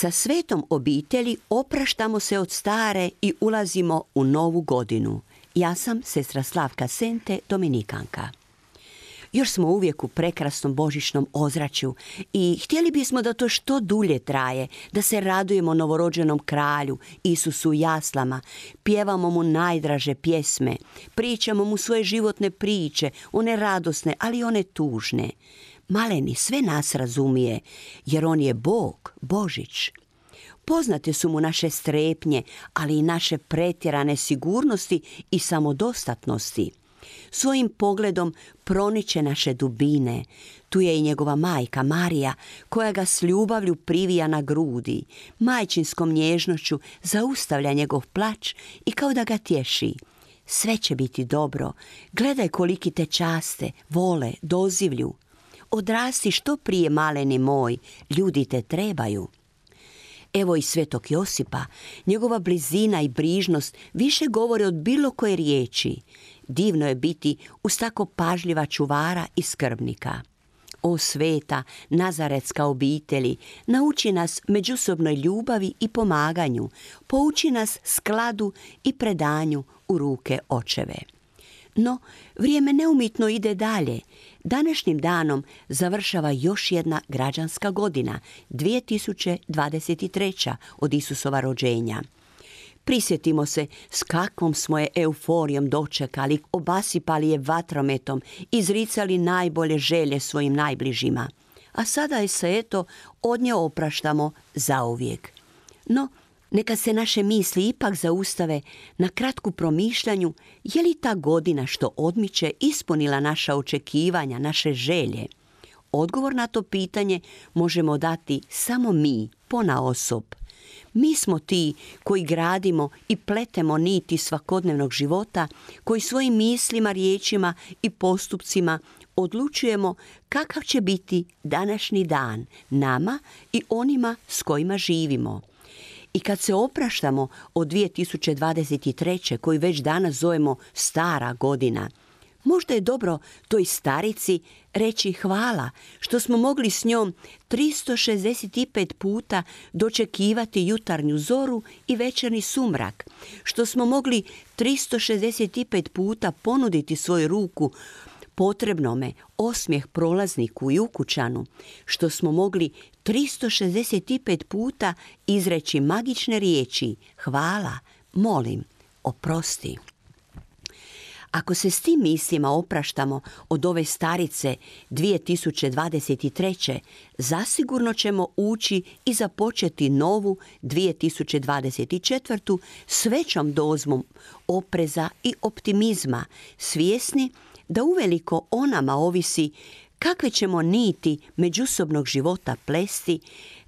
Sa svetom obitelji opraštamo se od stare i ulazimo u novu godinu. Ja sam sestra Slavka Sente, Dominikanka. Još smo uvijek u prekrasnom božićnom ozračju i htjeli bismo da to što dulje traje, da se radujemo novorođenom kralju, Isusu jaslama, pjevamo mu najdraže pjesme, pričamo mu svoje životne priče, one radosne, ali one tužne. Maleni sve nas razumije, jer on je Bog, Božić. Poznate su mu naše strepnje, ali i naše pretjerane sigurnosti i samodostatnosti. Svojim pogledom proniče naše dubine. Tu je i njegova majka Marija, koja ga s ljubavlju privija na grudi. Majčinskom nježnošću zaustavlja njegov plač i kao da ga tješi. Sve će biti dobro. Gledaj koliki te časte, vole, dozivlju. Odrasti što prije maleni moj, ljudi te trebaju. Evo i svetog Josipa, njegova blizina i brižnost više govore od bilo koje riječi. Divno je biti uz tako pažljiva čuvara i skrbnika. O sveta, nazaretska obitelji, nauči nas međusobnoj ljubavi i pomaganju, pouči nas skladu i predanju u ruke očeve. No, vrijeme neumitno ide dalje. Današnjim danom završava još jedna građanska godina, 2023. od Isusova rođenja. Prisjetimo se s kakvom smo je euforijom dočekali, obasipali je vatrometom, izricali najbolje želje svojim najbližima. A sada je se eto od nje opraštamo zauvijek. No, neka se naše misli ipak zaustave na kratku promišljanju je li ta godina što odmiče ispunila naša očekivanja, naše želje. Odgovor na to pitanje možemo dati samo mi, pona osob. Mi smo ti koji gradimo i pletemo niti svakodnevnog života, koji svojim mislima, riječima i postupcima odlučujemo kakav će biti današnji dan nama i onima s kojima živimo. I kad se opraštamo od 2023. koji već danas zovemo stara godina, možda je dobro toj starici reći hvala što smo mogli s njom 365 puta dočekivati jutarnju zoru i večerni sumrak, što smo mogli 365 puta ponuditi svoju ruku potrebnome osmijeh prolazniku i ukućanu, što smo mogli 365 puta izreći magične riječi hvala, molim, oprosti. Ako se s tim mislima opraštamo od ove starice 2023. zasigurno ćemo ući i započeti novu 2024. s većom dozmom opreza i optimizma, svjesni da uveliko o nama ovisi kakve ćemo niti međusobnog života plesti,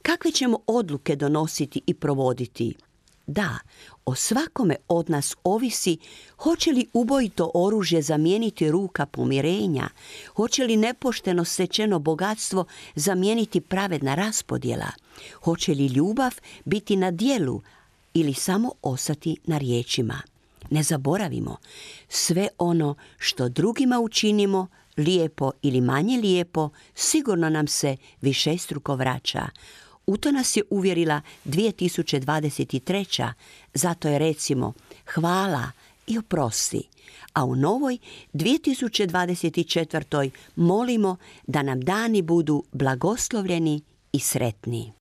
kakve ćemo odluke donositi i provoditi. Da, o svakome od nas ovisi hoće li ubojito oružje zamijeniti ruka pomirenja, hoće li nepošteno sečeno bogatstvo zamijeniti pravedna raspodjela, hoće li ljubav biti na dijelu ili samo ostati na riječima. Ne zaboravimo, sve ono što drugima učinimo, lijepo ili manje lijepo, sigurno nam se višestruko vraća. U to nas je uvjerila 2023. Zato je recimo hvala i oprosti. A u novoj 2024. molimo da nam dani budu blagoslovljeni i sretni.